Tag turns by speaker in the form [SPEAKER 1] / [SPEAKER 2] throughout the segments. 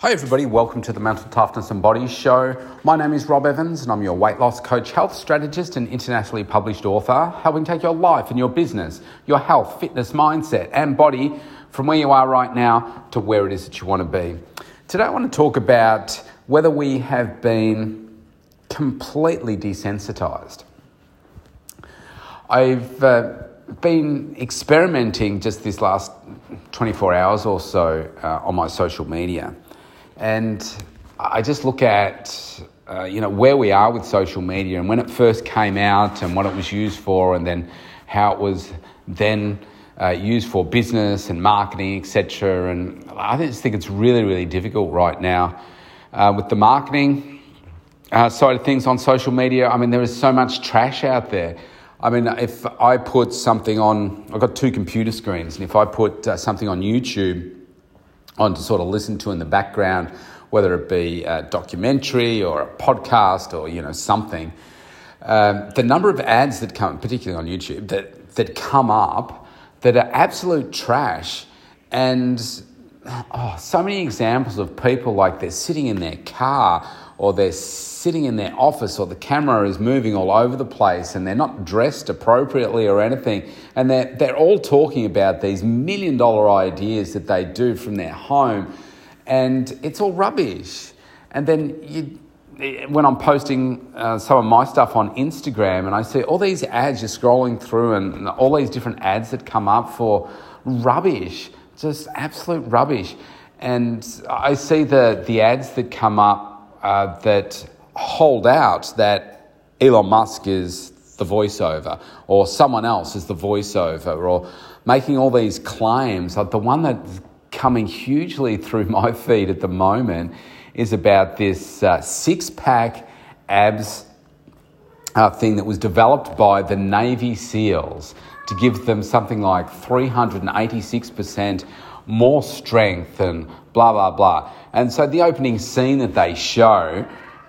[SPEAKER 1] Hi, everybody. Welcome to the Mental Toughness and Body Show. My name is Rob Evans, and I'm your weight loss coach, health strategist, and internationally published author, helping take your life and your business, your health, fitness, mindset, and body from where you are right now to where it is that you want to be. Today, I want to talk about whether we have been completely desensitized. I've uh, been experimenting just this last 24 hours or so uh, on my social media and I just look at uh, you know where we are with social media and when it first came out and what it was used for, and then how it was then uh, used for business and marketing, etc. And I just think it's really really difficult right now uh, with the marketing uh, side of things on social media. I mean, there is so much trash out there. I mean, if I put something on, I've got two computer screens, and if I put uh, something on YouTube on to sort of listen to in the background, whether it be a documentary or a podcast or you know something. Um, the number of ads that come, particularly on YouTube, that that come up that are absolute trash, and oh, so many examples of people like they're sitting in their car or they're sitting in their office or the camera is moving all over the place and they're not dressed appropriately or anything. And they're, they're all talking about these million dollar ideas that they do from their home. And it's all rubbish. And then you, when I'm posting uh, some of my stuff on Instagram and I see all these ads you're scrolling through and all these different ads that come up for rubbish, just absolute rubbish. And I see the, the ads that come up uh, that hold out that Elon Musk is the voiceover or someone else is the voiceover or making all these claims. Like the one that's coming hugely through my feed at the moment is about this uh, six pack abs uh, thing that was developed by the Navy SEALs to give them something like 386% more strength and blah, blah, blah. And so the opening scene that they show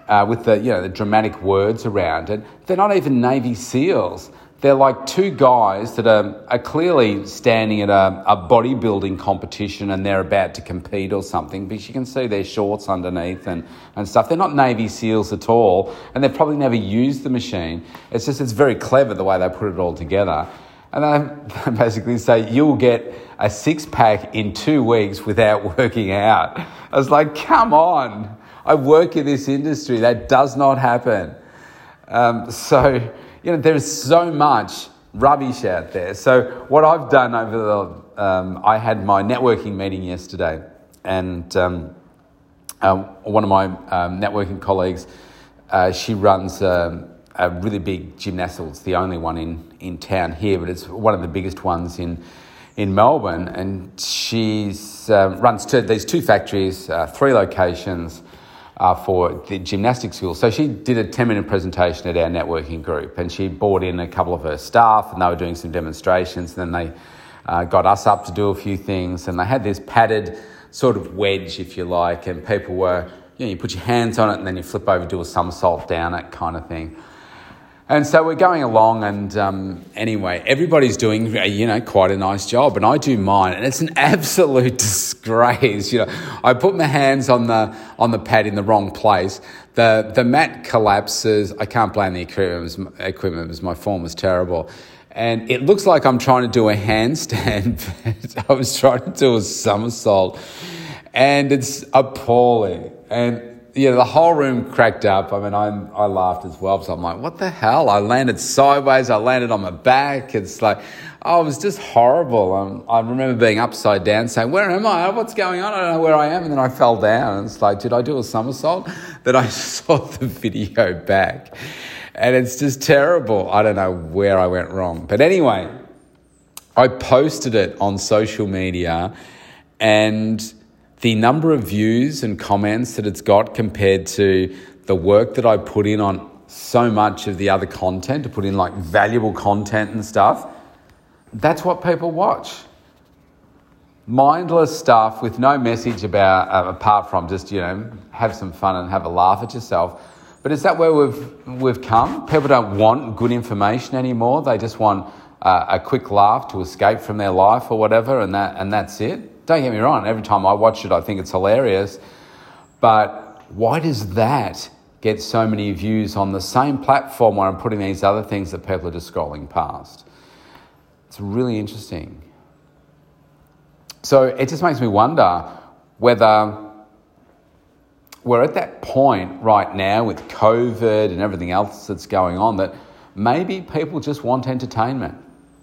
[SPEAKER 1] uh, with the, you know, the dramatic words around it, they're not even Navy SEALs. They're like two guys that are, are clearly standing at a, a bodybuilding competition and they're about to compete or something because you can see their shorts underneath and, and stuff. They're not Navy SEALs at all and they've probably never used the machine. It's just, it's very clever the way they put it all together. And they basically say, you'll get a six pack in two weeks without working out. I was like, come on. I work in this industry. That does not happen. Um, so, you know, there's so much rubbish out there. So, what I've done over the, um, I had my networking meeting yesterday, and um, uh, one of my um, networking colleagues, uh, she runs um, a really big gymnastics. It's the only one in, in town here, but it's one of the biggest ones in in Melbourne. And she um, runs two, these two factories, uh, three locations uh, for the gymnastics school. So she did a 10 minute presentation at our networking group, and she brought in a couple of her staff, and they were doing some demonstrations. And then they uh, got us up to do a few things, and they had this padded sort of wedge, if you like, and people were. You, know, you put your hands on it and then you flip over, do a somersault down it kind of thing. And so we're going along, and um, anyway, everybody's doing you know quite a nice job, and I do mine, and it's an absolute disgrace. You know, I put my hands on the on the pad in the wrong place. the The mat collapses. I can't blame the equipment. Equipment because my form was terrible, and it looks like I'm trying to do a handstand. I was trying to do a somersault, and it's appalling. And know, the whole room cracked up. I mean, I, I laughed as well. So I'm like, what the hell? I landed sideways. I landed on my back. It's like, oh, it was just horrible. Um, I remember being upside down saying, where am I? What's going on? I don't know where I am. And then I fell down. It's like, did I do a somersault? Then I saw the video back. And it's just terrible. I don't know where I went wrong. But anyway, I posted it on social media and the number of views and comments that it's got compared to the work that I put in on so much of the other content, to put in like valuable content and stuff, that's what people watch. Mindless stuff with no message about, uh, apart from just, you know, have some fun and have a laugh at yourself. But is that where we've, we've come? People don't want good information anymore. They just want uh, a quick laugh to escape from their life or whatever, and, that, and that's it. Don't get me wrong, every time I watch it, I think it's hilarious. But why does that get so many views on the same platform where I'm putting these other things that people are just scrolling past? It's really interesting. So it just makes me wonder whether we're at that point right now with COVID and everything else that's going on that maybe people just want entertainment.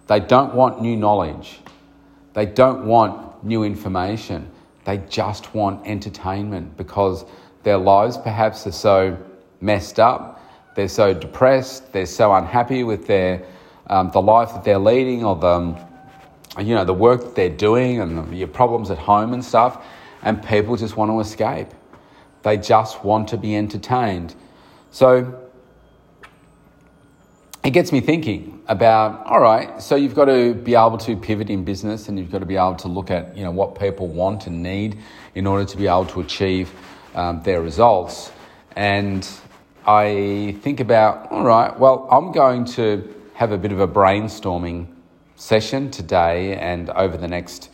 [SPEAKER 1] They don't want new knowledge. They don't want new information. They just want entertainment because their lives perhaps are so messed up, they're so depressed, they're so unhappy with their, um, the life that they're leading or the, you know, the work that they're doing and the, your problems at home and stuff, and people just want to escape. They just want to be entertained. So gets me thinking about all right so you've got to be able to pivot in business and you've got to be able to look at you know what people want and need in order to be able to achieve um, their results. And i think about all right well i'm going to have a bit of a brainstorming session today and over the next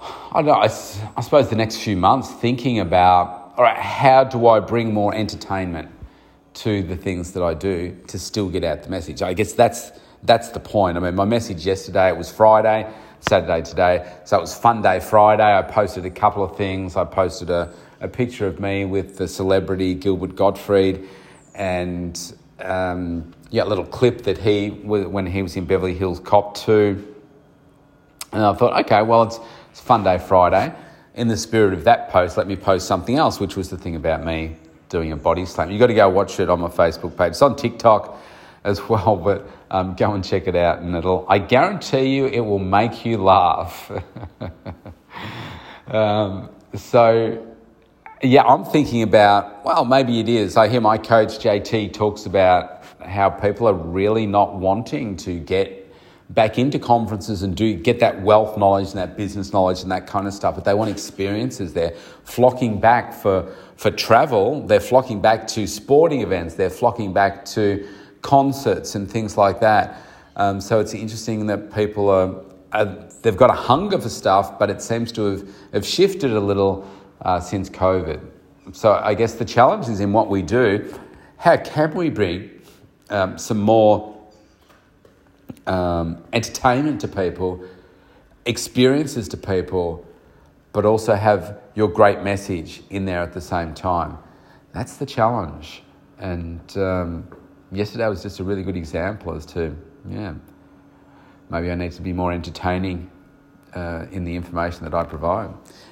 [SPEAKER 1] i don't know I, I suppose the next few months thinking about all right how do i bring more entertainment to the things that I do to still get out the message. I guess that's that's the point. I mean, my message yesterday it was Friday, Saturday today, so it was Fun Day Friday. I posted a couple of things. I posted a, a picture of me with the celebrity Gilbert Gottfried, and um, yeah, a little clip that he when he was in Beverly Hills Cop Two. And I thought, okay, well, it's, it's Fun Day Friday. In the spirit of that post, let me post something else, which was the thing about me doing a body slam. You've got to go watch it on my Facebook page. It's on TikTok as well, but um, go and check it out. And it'll, I guarantee you, it will make you laugh. um, so, yeah, I'm thinking about, well, maybe it is. I hear my coach JT talks about how people are really not wanting to get back into conferences and do get that wealth knowledge and that business knowledge and that kind of stuff, but they want experiences. They're flocking back for, for travel, they're flocking back to sporting events, they're flocking back to concerts and things like that. Um, so it's interesting that people are, are, they've got a hunger for stuff, but it seems to have, have shifted a little uh, since COVID. So I guess the challenge is in what we do. How can we bring um, some more um, entertainment to people, experiences to people, but also have your great message in there at the same time. That's the challenge. And um, yesterday was just a really good example as to, yeah, maybe I need to be more entertaining uh, in the information that I provide.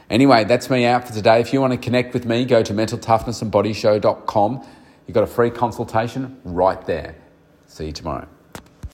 [SPEAKER 1] Anyway, that's me out for today. If you want to connect with me, go to mentaltoughnessandbodyshow.com. You've got a free consultation right there. See you tomorrow.